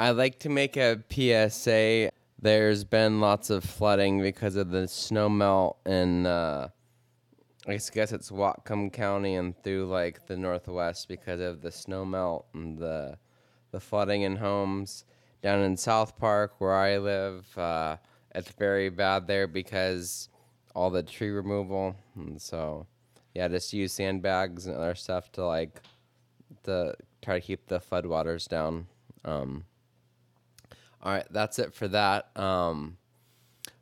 I'd like to make a PSA. There's been lots of flooding because of the snow melt in, uh, I guess it's Whatcom County and through like the northwest because of the snow melt and the the flooding in homes. Down in South Park, where I live, uh, it's very bad there because all the tree removal, and so yeah, just use sandbags and other stuff to like to try to keep the floodwaters down. Um, all right, that's it for that. Um,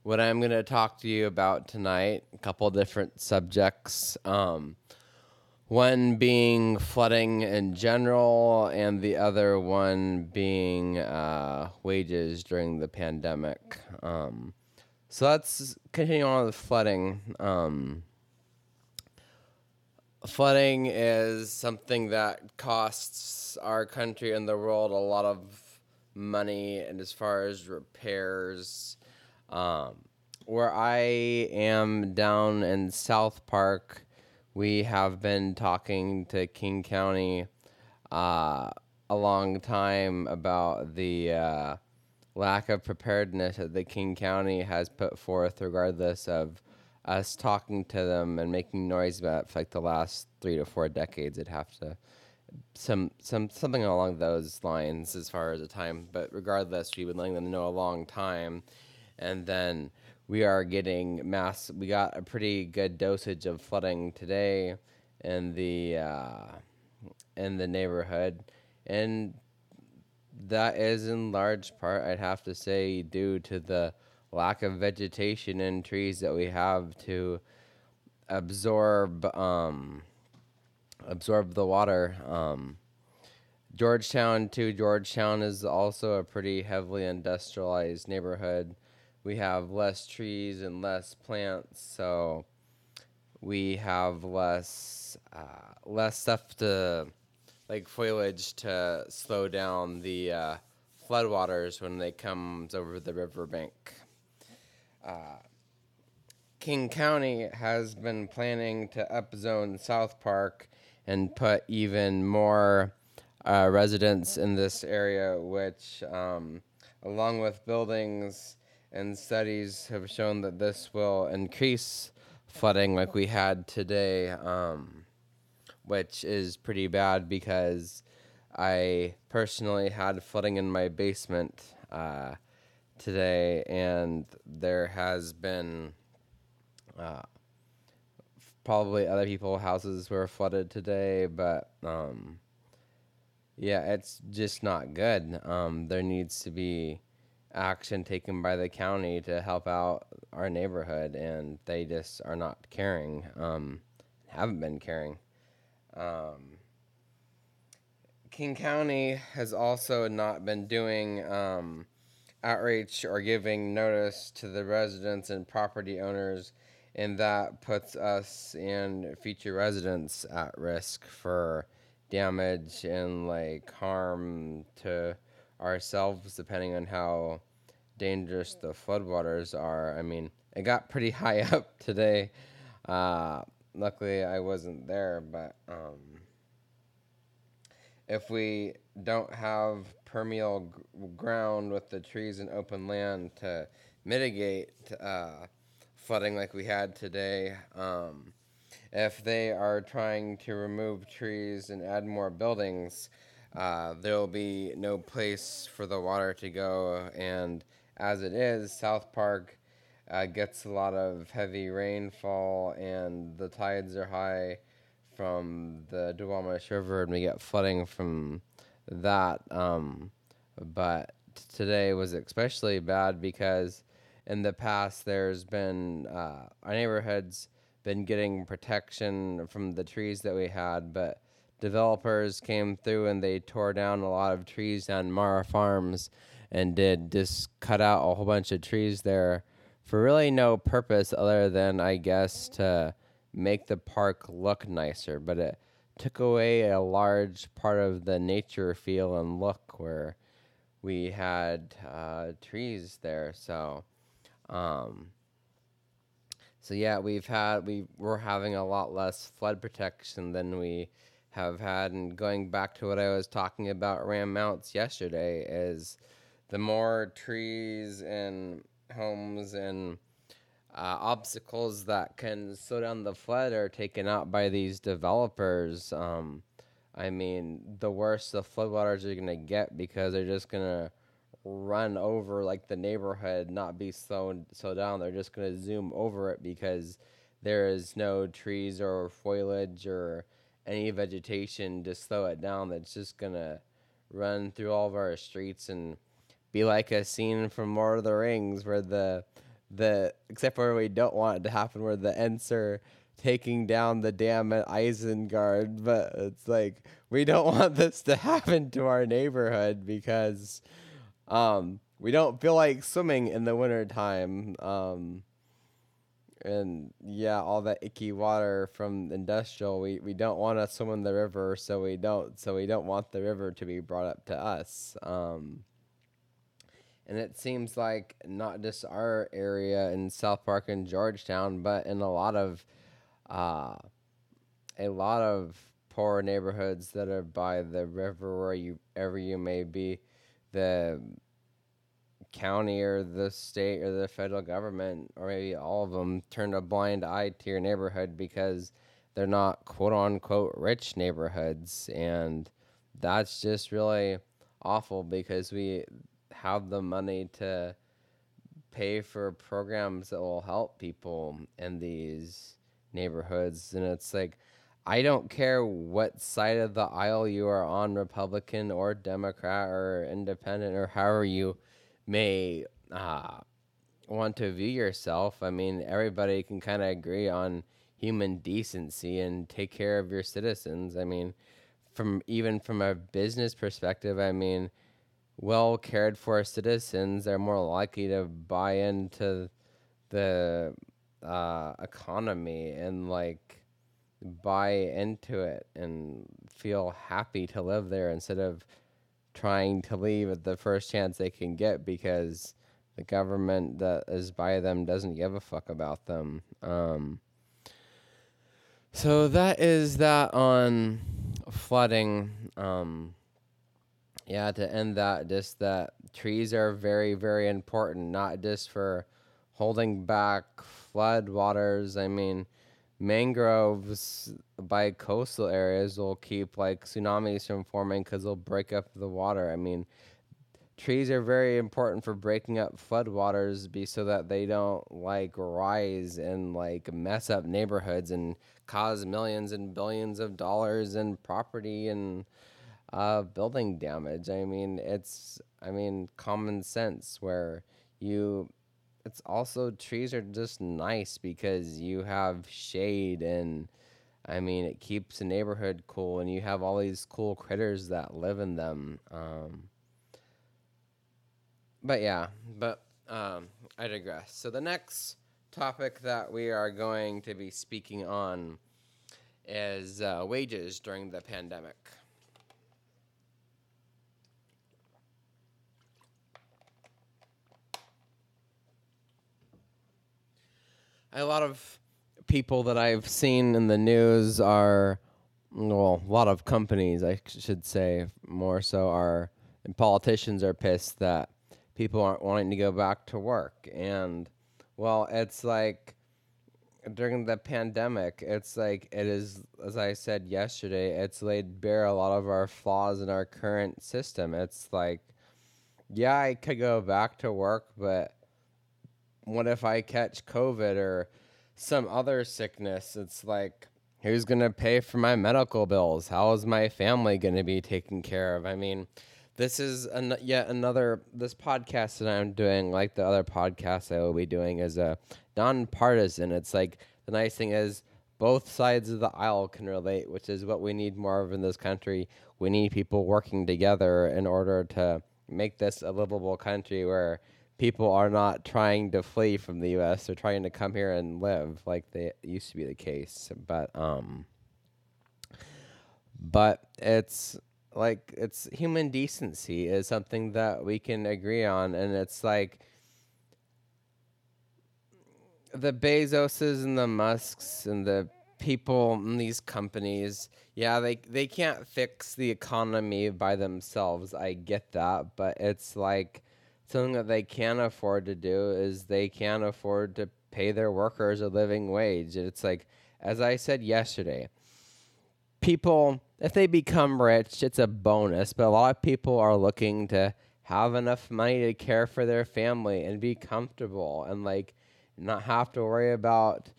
what I'm going to talk to you about tonight, a couple different subjects. Um, one being flooding in general, and the other one being uh, wages during the pandemic. Um, so let's continue on with flooding. Um, flooding is something that costs our country and the world a lot of money, and as far as repairs, um, where I am down in South Park, we have been talking to King County uh, a long time about the uh, lack of preparedness that the King County has put forth, regardless of us talking to them and making noise about for like the last three to four decades. It'd have to some some something along those lines as far as the time. But regardless, we've been letting them know a long time, and then we are getting mass. We got a pretty good dosage of flooding today in the uh, in the neighborhood, and that is in large part, I'd have to say, due to the lack of vegetation and trees that we have to absorb um, absorb the water. Um, Georgetown too. Georgetown is also a pretty heavily industrialized neighborhood. We have less trees and less plants, so we have less uh, less stuff to like foliage to slow down the uh, floodwaters when they comes over the riverbank. Uh, King County has been planning to upzone South Park and put even more uh, residents in this area, which, um, along with buildings and studies, have shown that this will increase flooding like we had today, um, which is pretty bad because I personally had flooding in my basement. Uh, today, and there has been uh, probably other people's houses were flooded today, but um, yeah, it's just not good. Um, there needs to be action taken by the county to help out our neighborhood, and they just are not caring. Um, haven't been caring. Um, King County has also not been doing um, outreach or giving notice to the residents and property owners, and that puts us and future residents at risk for damage and like harm to ourselves, depending on how dangerous the floodwaters are. I mean, it got pretty high up today. Uh, luckily, I wasn't there, but um, if we don't have permeable g- ground with the trees and open land to mitigate uh, flooding like we had today. Um, if they are trying to remove trees and add more buildings, uh, there will be no place for the water to go. And as it is, South Park uh, gets a lot of heavy rainfall and the tides are high from the Duwamish River, and we get flooding from that. Um, but today was especially bad because in the past there's been uh, our neighborhood's been getting protection from the trees that we had, but developers came through and they tore down a lot of trees on Marra Farms and did just cut out a whole bunch of trees there for really no purpose other than I guess to make the park look nicer, but it took away a large part of the nature feel and look where we had uh, trees there. So, um, so yeah, we've had we we're having a lot less flood protection than we have had. And going back to what I was talking about Ram Mounts yesterday, is the more trees and homes and uh, obstacles that can slow down the flood are taken out by these developers. Um, I mean, the worse the floodwaters are going to get because they're just going to run over like the neighborhood, not be slowed slow down. They're just to zoom over it because there is no trees or foliage or any vegetation to slow it down. That's just to run through all of our streets and be like a scene from Lord of the Rings where the the except for we don't want it to happen where the Ents are taking down the dam at Isengard, but it's like we don't want this to happen to our neighborhood because um, we don't feel like swimming in the wintertime. Um, and yeah, all that icky water from industrial, we, we don't want to swim in the river, so we don't. So we don't want the river to be brought up to us. Um, and it seems like not just our area in South Park and Georgetown, but in a lot of uh, a lot of poor neighborhoods that are by the river wherever you you may be, the county or the state or the federal government or maybe all of them turned a blind eye to your neighborhood because they're not quote unquote rich neighborhoods. And that's just really awful because we have the money to pay for programs that will help people in these neighborhoods. And it's like I don't care what side of the aisle you are on Republican or Democrat or independent or however you may uh, want to view yourself. I mean, everybody can kind of agree on human decency and take care of your citizens. I mean, from even from a business perspective, I mean, well cared for citizens are more likely to buy into the uh, economy and like buy into it and feel happy to live there instead of trying to leave at the first chance they can get because the government that is by them doesn't give a fuck about them. Um, so that is that on flooding. Um, yeah, to end that, just that trees are very, very important, not just for holding back flood waters. I mean, mangroves by coastal areas will keep like tsunamis from forming because they'll break up the water. I mean, trees are very important for breaking up floodwaters be so that they don't like rise and like mess up neighborhoods and cause millions and billions of dollars in property and uh, building damage. I mean, it's I mean common sense where you. It's also trees are just nice because you have shade and. I mean, it keeps the neighborhood cool, and you have all these cool critters that live in them. Um, but yeah, but um, I digress. So the next topic that we are going to be speaking on is uh, wages during the pandemic. A lot of people that I've seen in the news are, well, a lot of companies, I should say, more so, are, and politicians are pissed that people aren't wanting to go back to work. And, well, it's like during the pandemic, it's like it is, as I said yesterday, it's laid bare a lot of our flaws in our current system. It's like, yeah, I could go back to work, but what if I catch COVID or some other sickness? It's like, who's going to pay for my medical bills? How is my family going to be taken care of? I mean, this is an, yet another, this podcast that I'm doing, like the other podcasts I will be doing, is a nonpartisan. It's like, the nice thing is, both sides of the aisle can relate, which is what we need more of in this country. We need people working together in order to make this a livable country where people are not trying to flee from the U.S. They're trying to come here and live, like they used to be the case. But um, but it's like it's human decency is something that we can agree on, and it's like the Bezoses and the Musks and the people in these companies, yeah, they they can't fix the economy by themselves. I get that, but it's like something that they can't afford to do is they can't afford to pay their workers a living wage. It's like as I said yesterday, people if they become rich, it's a bonus, but a lot of people are looking to have enough money to care for their family and be comfortable and like not have to worry about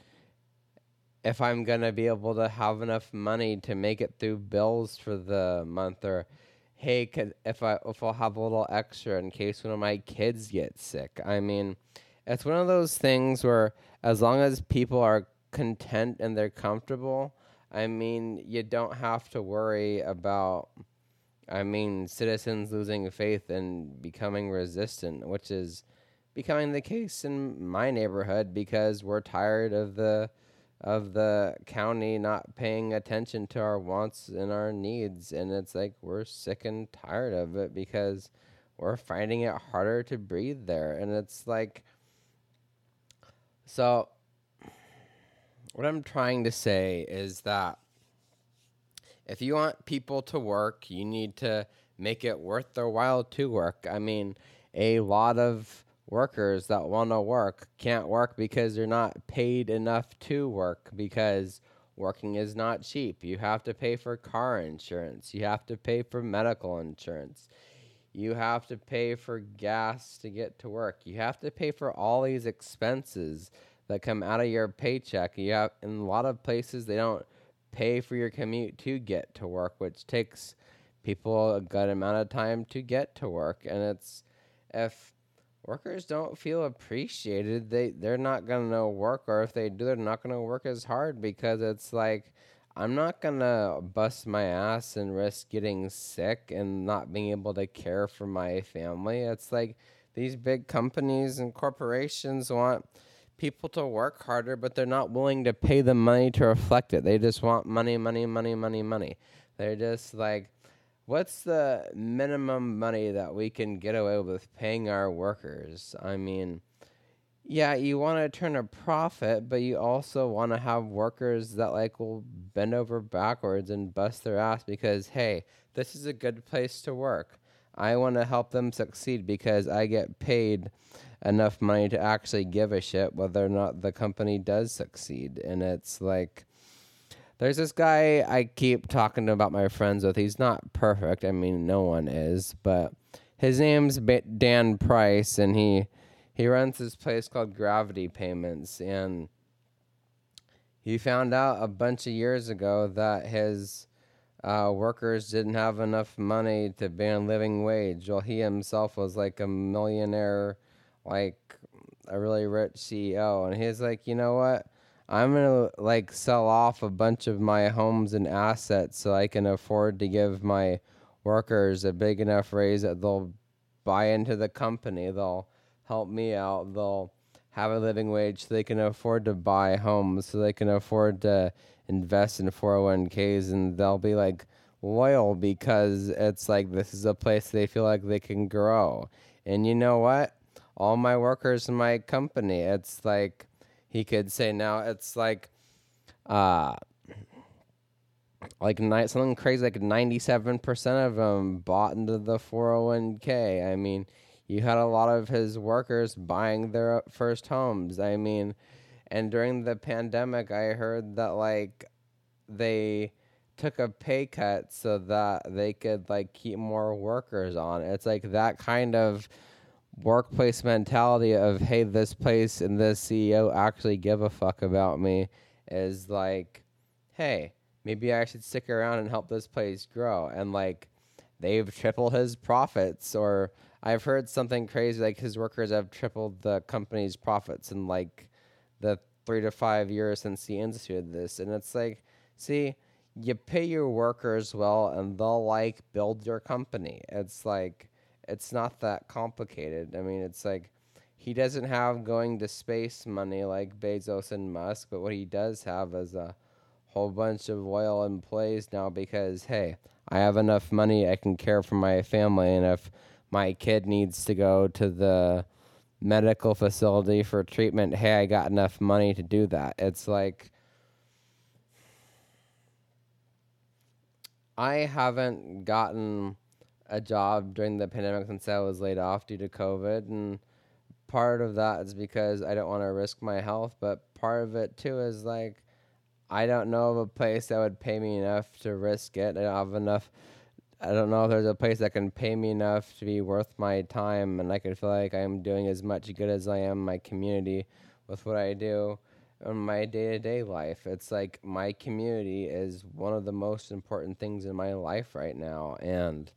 if I'm going to be able to have enough money to make it through bills for the month or hey if I if I'll have a little extra in case one of my kids gets sick. I mean, it's one of those things where as long as people are content and they're comfortable, I mean, you don't have to worry about I mean, citizens losing faith and becoming resistant, which is becoming the case in my neighborhood because we're tired of the of the county not paying attention to our wants and our needs and it's like we're sick and tired of it because we're finding it harder to breathe there and it's like so what I'm trying to say is that if you want people to work, you need to make it worth their while to work. I mean, a lot of workers that want to work can't work because they're not paid enough to work because working is not cheap. You have to pay for car insurance, you have to pay for medical insurance. You have to pay for gas to get to work. You have to pay for all these expenses that come out of your paycheck. You have in a lot of places they don't pay for your commute to get to work, which takes people a good amount of time to get to work. And it's if workers don't feel appreciated, they they're not gonna work, or if they do, they're not gonna work as hard because it's like I'm not gonna bust my ass and risk getting sick and not being able to care for my family. It's like these big companies and corporations want people to work harder, but they're not willing to pay the money to reflect it. They just want money, money, money, money, money. They're just like, what's the minimum money that we can get away with paying our workers? I mean, yeah, you want to turn a profit, but you also want to have workers that like will bend over backwards and bust their ass because hey, this is a good place to work. I want to help them succeed because I get paid enough money to actually give a shit whether or not the company does succeed. And it's like there's this guy I keep talking about my friends with. He's not perfect. I mean, no one is, but his name's Dan Price, and he he runs this place called Gravity Payments, and he found out a bunch of years ago that his uh, workers didn't have enough money to pay a living wage. Well, he himself was like a millionaire, like a really rich CEO, and he's like, you know what? I'm gonna like sell off a bunch of my homes and assets so I can afford to give my workers a big enough raise that they'll buy into the company. They'll help me out. They'll have a living wage so they can afford to buy homes, so they can afford to invest in 401ks, and they'll be like loyal because it's like this is a place they feel like they can grow. And you know what? All my workers in my company, it's like he could say. Now it's like uh like ni- something crazy like 97% of them bought into the 401k i mean you had a lot of his workers buying their first homes. I mean and during the pandemic i heard that like they took a pay cut so that they could like keep more workers on. It's like that kind of workplace mentality of hey this place and this ceo actually give a fuck about me is like hey maybe i should stick around and help this place grow. And like they've tripled his profits or i've heard something crazy like his workers have tripled the company's profits in like the three to five years since he instituted this. And it's like see you pay your workers well and they'll like build your company. It's like it's not that complicated. I mean, it's like he doesn't have going to space money like Bezos and Musk, but what he does have is a whole bunch of loyal employees now because hey, I have enough money I can care for my family and if my kid needs to go to the medical facility for treatment, hey, I got enough money to do that. It's like I haven't gotten a job during the pandemic since I was laid off due to COVID, and part of that is because I don't want to risk my health, but part of it too is like I don't know of a place that would pay me enough to risk it. I don't have enough. I don't know if there's a place that can pay me enough to be worth my time, and I could feel like I'm doing as much good as I am my community with what I do in my day to day life. It's like my community is one of the most important things in my life right now, and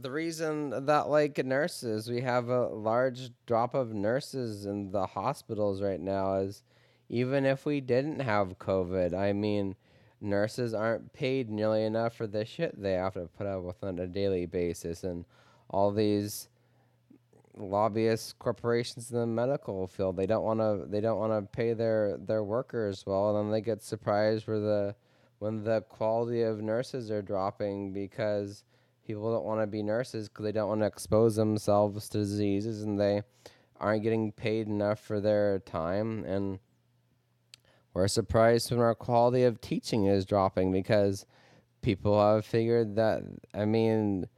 the reason that like nurses, we have a large drop of nurses in the hospitals right now is even if we didn't have COVID, I mean, nurses aren't paid nearly enough for the shit they have to put up with on a daily basis, and all these lobbyist corporations in the medical field they don't want to they don't want to pay their their workers well. And then they get surprised where the when the quality of nurses are dropping because people don't want to be nurses because they don't want to expose themselves to diseases and they aren't getting paid enough for their time and we're surprised when our quality of teaching is dropping because people have figured that, I mean,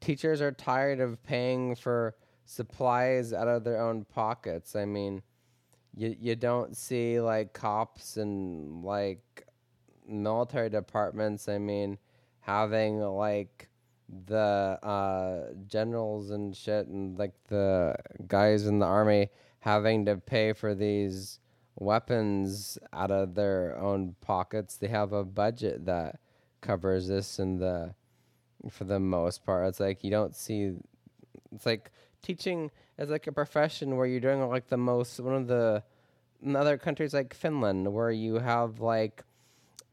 teachers are tired of paying for supplies out of their own pockets. I mean, you you don't see like cops and like military departments. I mean, having like the uh, generals and shit and like the guys in the army having to pay for these weapons out of their own pockets. They have a budget that covers this and the for the most part. It's like you don't see it's like teaching is like a profession where you're doing like the most one of the in other countries like Finland where you have like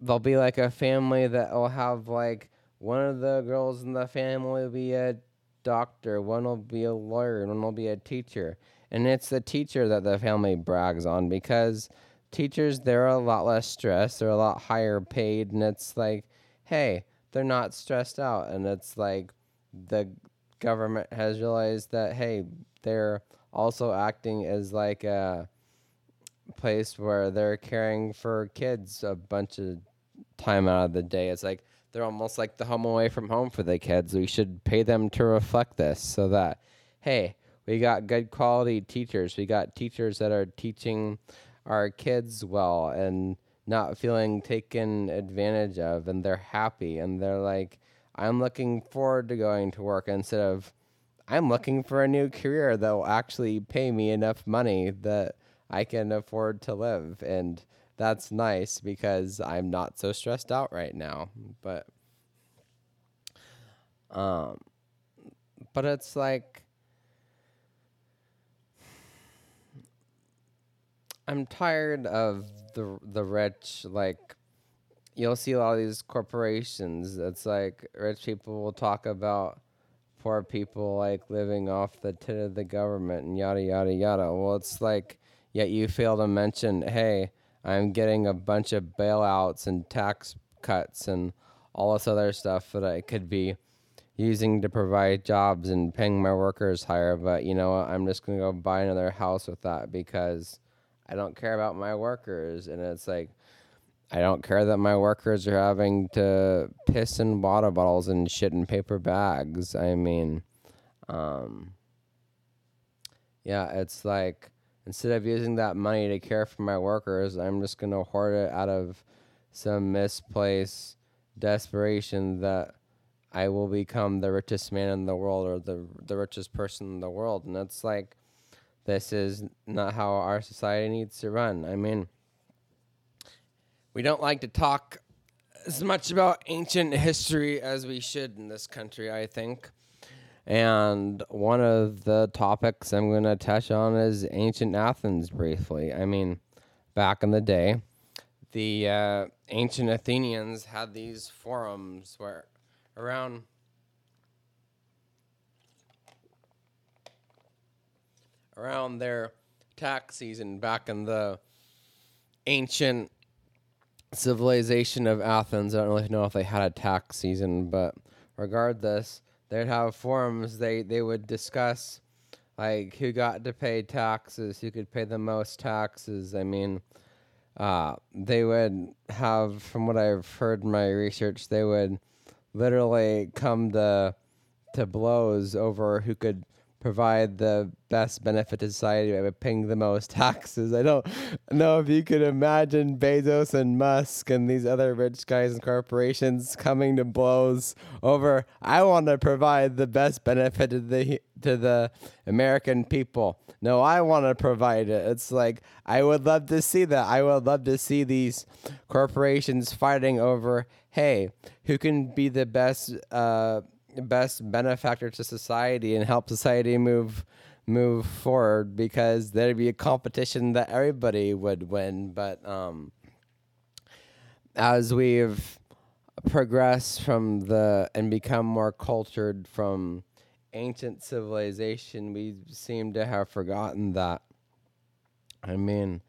there'll be like a family that will have like one of the girls in the family will be a doctor, one will be a lawyer, and one will be a teacher. And it's the teacher that the family brags on because teachers they're a lot less stressed they're a lot higher paid and it's like hey they're not stressed out. And it's like the government has realized that hey they're also acting as like a place where they're caring for kids a bunch of time out of the day. It's like they're almost like the home away from home for the kids. We should pay them to reflect this so that hey we got good quality teachers. We got teachers that are teaching our kids well and not feeling taken advantage of and they're happy and they're like I'm looking forward to going to work instead of I'm looking for a new career that will actually pay me enough money that I can afford to live. And that's nice because I'm not so stressed out right now but um but it's like I'm tired of the the rich like you'll see a lot of these corporations. It's like rich people will talk about poor people like living off the tit of the government and yada yada yada. Well, it's like yet you fail to mention, hey, I'm getting a bunch of bailouts and tax cuts and all this other stuff that I could be using to provide jobs and paying my workers higher. But you know what? I'm just gonna go buy another house with that because I don't care about my workers. And it's like, I don't care that my workers are having to piss in water bottles and shit in paper bags. I mean, um, yeah, it's like instead of using that money to care for my workers, I'm just going to hoard it out of some misplaced desperation that I will become the richest man in the world or the the richest person in the world. And it's like this is not how our society needs to run. I mean, we don't like to talk as much about ancient history as we should in this country, I think. And one of the topics I'm going to touch on is ancient Athens briefly. I mean, back in the day, the uh, ancient Athenians had these forums where around around their tax season back in the ancient civilization of Athens. I don't really know if they had a tax season, but regardless, they'd have forums. They they would discuss like who got to pay taxes, who could pay the most taxes. I mean, uh, they would have, from what I've heard in my research, they would literally come to to blows over who could provide the best benefit to society by paying the most taxes. I don't know if you could imagine Bezos and Musk and these other rich guys and corporations coming to blows over I want to provide the best benefit to the to the American people. No, I want to provide it. It's like I would love to see that. I would love to see these corporations fighting over, hey, who can be the best uh best benefactor to society and help society move move forward because there'd be a competition that everybody would win. But um, as we've progressed from the and become more cultured from ancient civilization we seem to have forgotten that. I mean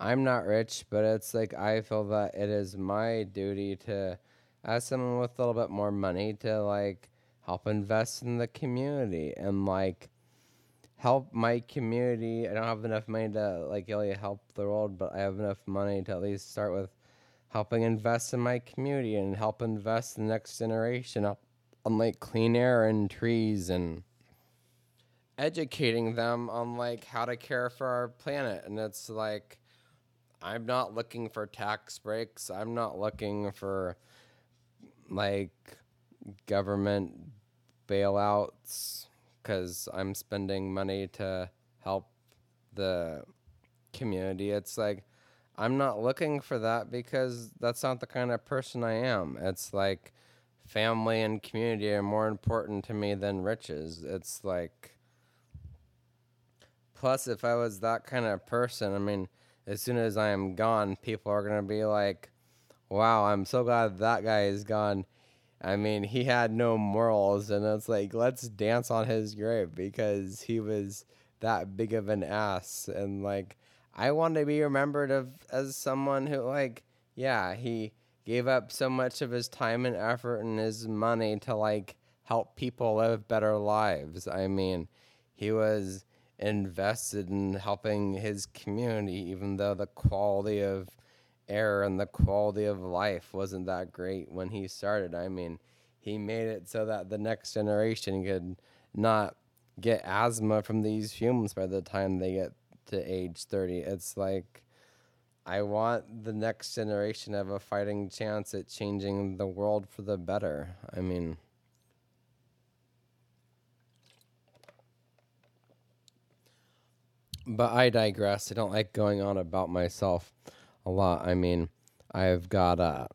i'm not rich but it's like i feel that it is my duty to as someone with a little bit more money to like help invest in the community and like help my community. I don't have enough money to like really help the world, but I have enough money to at least start with helping invest in my community and help invest in the next generation on like clean air and trees and educating them on like how to care for our planet and it's like I'm not looking for tax breaks. I'm not looking for like government bailouts because I'm spending money to help the community. It's like I'm not looking for that because that's not the kind of person I am. It's like family and community are more important to me than riches. It's like plus if I was that kind of person, I mean, as soon as I am gone, people are going to be like, "Wow, I'm so glad that guy is gone." I mean, he had no morals, and it's like, let's dance on his grave because he was that big of an ass. And like, I want to be remembered of as someone who, like, yeah, he gave up so much of his time and effort and his money to like help people live better lives. I mean, he was invested in helping his community, even though the quality of air and the quality of life wasn't that great when he started. I mean, he made it so that the next generation could not get asthma from these fumes by the time they get to age 30. It's like I want the next generation to have a fighting chance at changing the world for the better. I mean, but I digress. I don't like going on about myself a lot. I mean, I've got uh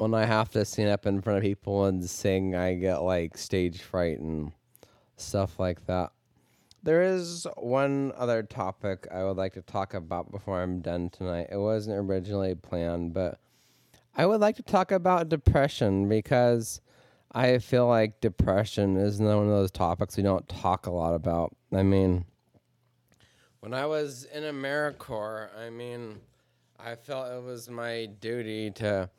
when I have to stand up in front of people and sing, I get like stage fright and stuff like that. There is one other topic I would like to talk about before I'm done tonight. It wasn't originally planned, but I would like to talk about depression because I feel like depression is one of those topics we don't talk a lot about. I mean, when I was in AmeriCorps, I mean, I felt it was my duty to,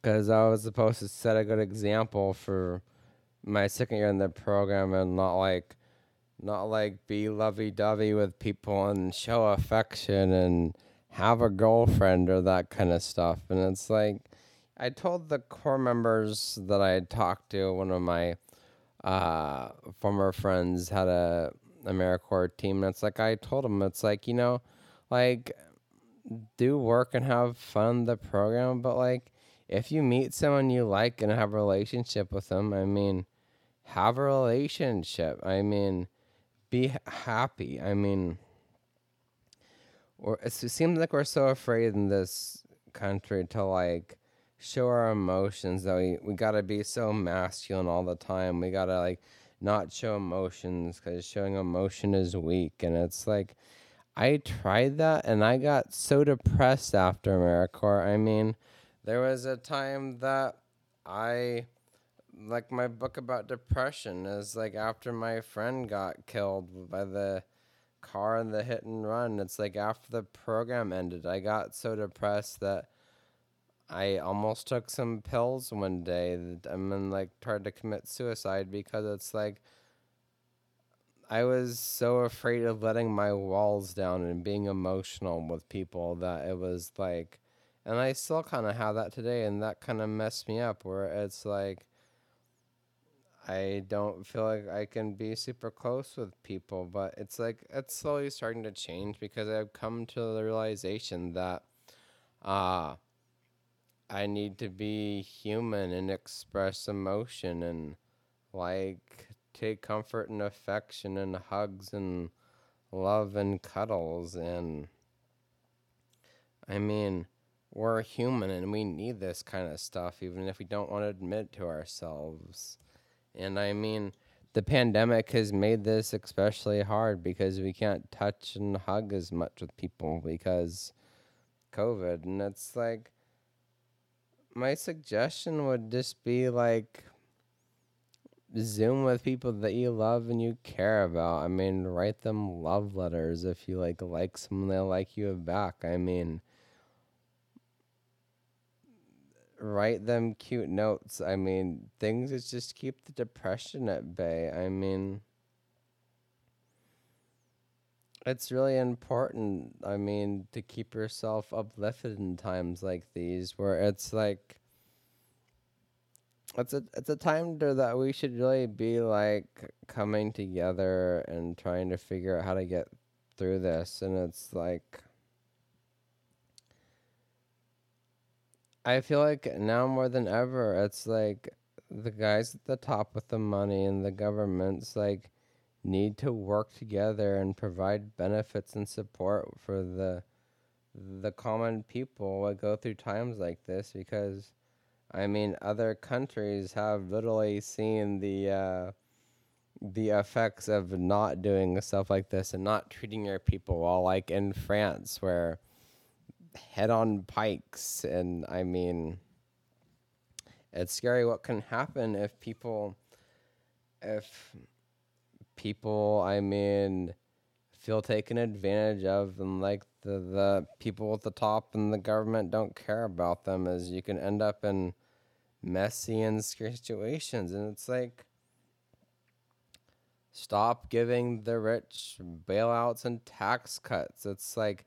because I was supposed to set a good example for my second year in the program and not like, not like be lovey dovey with people and show affection and have a girlfriend or that kind of stuff. And it's like, I told the corps members that I had talked to, one of my uh, former friends had a AmeriCorps team. And it's like I told him, it's like you know, like do work and have fun the program, but like if you meet someone you like and have a relationship with them, I mean, have a relationship. I mean, be happy. I mean, or it seems like we're so afraid in this country to like show our emotions that we, we gotta be so masculine all the time. We gotta like not show emotions because showing emotion is weak. And it's like, I tried that and I got so depressed after AmeriCorps. I mean, there was a time that I, like my book about depression, is like after my friend got killed by the car in the hit and run. It's like after the program ended, I got so depressed that I almost took some pills one day and then like tried to commit suicide because it's like I was so afraid of letting my walls down and being emotional with people that it was like, and I still kind of have that today, and that kind of messed me up where it's like, I don't feel like I can be super close with people, but it's like it's slowly starting to change because I've come to the realization that uh I need to be human and express emotion and like take comfort and affection and hugs and love and cuddles and I mean we're human and we need this kind of stuff even if we don't want to admit to ourselves. And I mean the pandemic has made this especially hard because we can't touch and hug as much with people because COVID and it's like my suggestion would just be like Zoom with people that you love and you care about. I mean, write them love letters if you like like someone they'll like you back. I mean, write them cute notes. I mean, things that just keep the depression at bay. I mean, it's really important. I mean, to keep yourself uplifted in times like these where it's like it's a it's a time to, that we should really be like coming together and trying to figure out how to get through this and it's like I feel like now more than ever it's like the guys at the top with the money and the governments like need to work together and provide benefits and support for the the common people that go through times like this because I mean, other countries have literally seen the uh, the effects of not doing stuff like this and not treating your people well, like in France, where head on pikes, and I mean, it's scary what can happen if people, if people, I mean, feel taken advantage of, and like the the people at the top and the government don't care about them, as you can end up in messy and situations. And it's like, stop giving the rich bailouts and tax cuts. It's like,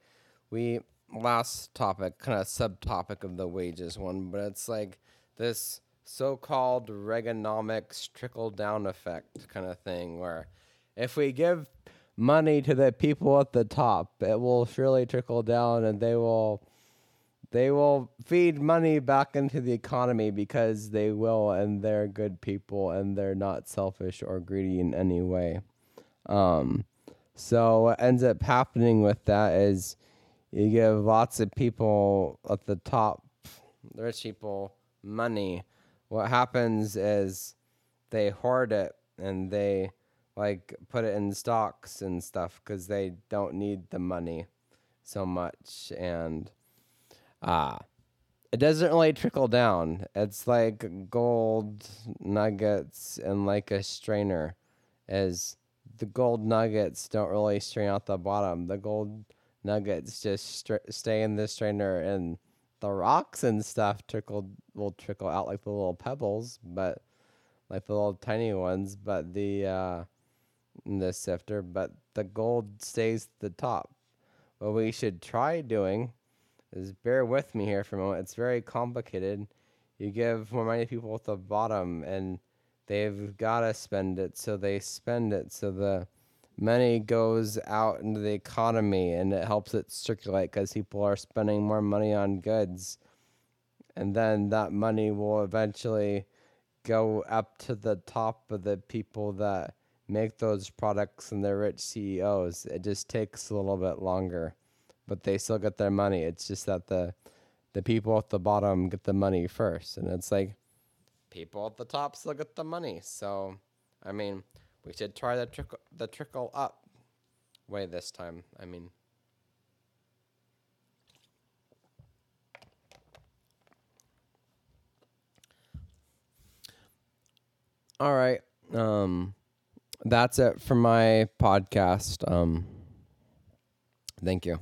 we, last topic, kind of subtopic of the wages one, but it's like this so called Reaganomics trickle down effect kind of thing where if we give money to the people at the top, it will surely trickle down and they will they will feed money back into the economy because they will, and they're good people, and they're not selfish or greedy in any way. Um, so what ends up happening with that is you give lots of people at the top, the rich people, money. What happens is they hoard it and they like put it in stocks and stuff because they don't need the money so much and Ah. It doesn't really trickle down. It's like gold nuggets and like a strainer. As the gold nuggets don't really strain out the bottom. The gold nuggets just stay in the strainer and the rocks and stuff trickle will trickle out like the little pebbles, but like the little tiny ones, but the uh the sifter, but the gold stays at the top. What we should try doing is bear with me here for a moment. It's very complicated. You give more money to people at the bottom, and they've got to spend it, so they spend it. So the money goes out into the economy, and it helps it circulate because people are spending more money on goods. And then that money will eventually go up to the top of the people that make those products and the rich CEOs. It just takes a little bit longer but they still get their money. It's just that the the people at the bottom get the money first, and it's like people at the top still get the money. So, I mean, we should try the trickle the trickle up way this time. I mean. All right. Um that's it for my podcast. Um thank you.